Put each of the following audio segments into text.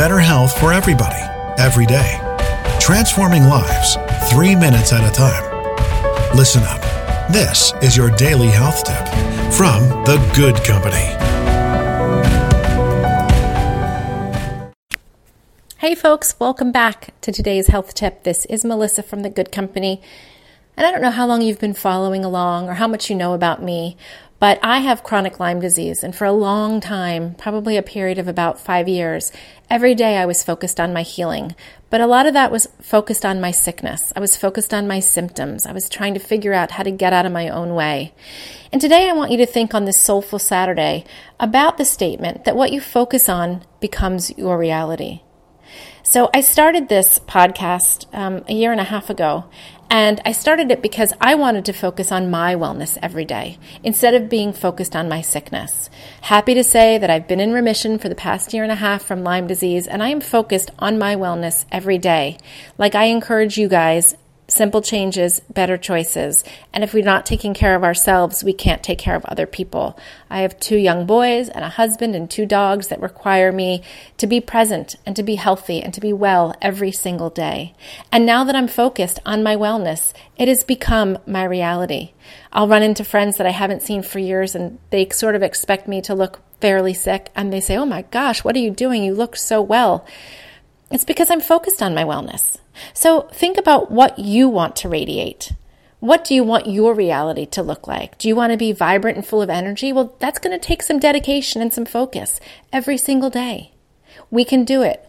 better health for everybody, every day. Transforming lives, three minutes at a time. Listen up. This is your daily health tip from The Good Company. Hey, folks, welcome back to today's health tip. This is Melissa from The Good Company. And I don't know how long you've been following along or how much you know about me, but I have chronic Lyme disease, and for a long time, probably a period of about five years, every day I was focused on my healing. But a lot of that was focused on my sickness. I was focused on my symptoms. I was trying to figure out how to get out of my own way. And today I want you to think on this Soulful Saturday about the statement that what you focus on becomes your reality. So I started this podcast um, a year and a half ago, and I started it because I wanted to focus on my wellness every day instead of being focused on my sickness. Happy to say that I've been in remission for the past year and a half from Lyme disease, and I am focused on my wellness every day. Like I encourage you guys simple changes, better choices. And if we're not taking care of ourselves, we can't take care of other people. I have two young boys and a husband and two dogs that require me to be present and to be healthy and to be well every single day. And now that I'm focused on my wellness, it has become my reality. I'll run into friends that I haven't seen for years and they sort of expect me to look fairly sick and they say, Oh my gosh, what are you doing? You look so well. It's because I'm focused on my wellness. So think about what you want to radiate. What do you want your reality to look like? Do you want to be vibrant and full of energy? Well, that's going to take some dedication and some focus every single day. We can do it.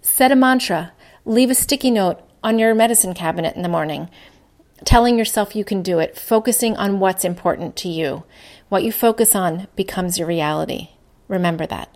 Set a mantra, leave a sticky note on your medicine cabinet in the morning, telling yourself you can do it, focusing on what's important to you. What you focus on becomes your reality. Remember that.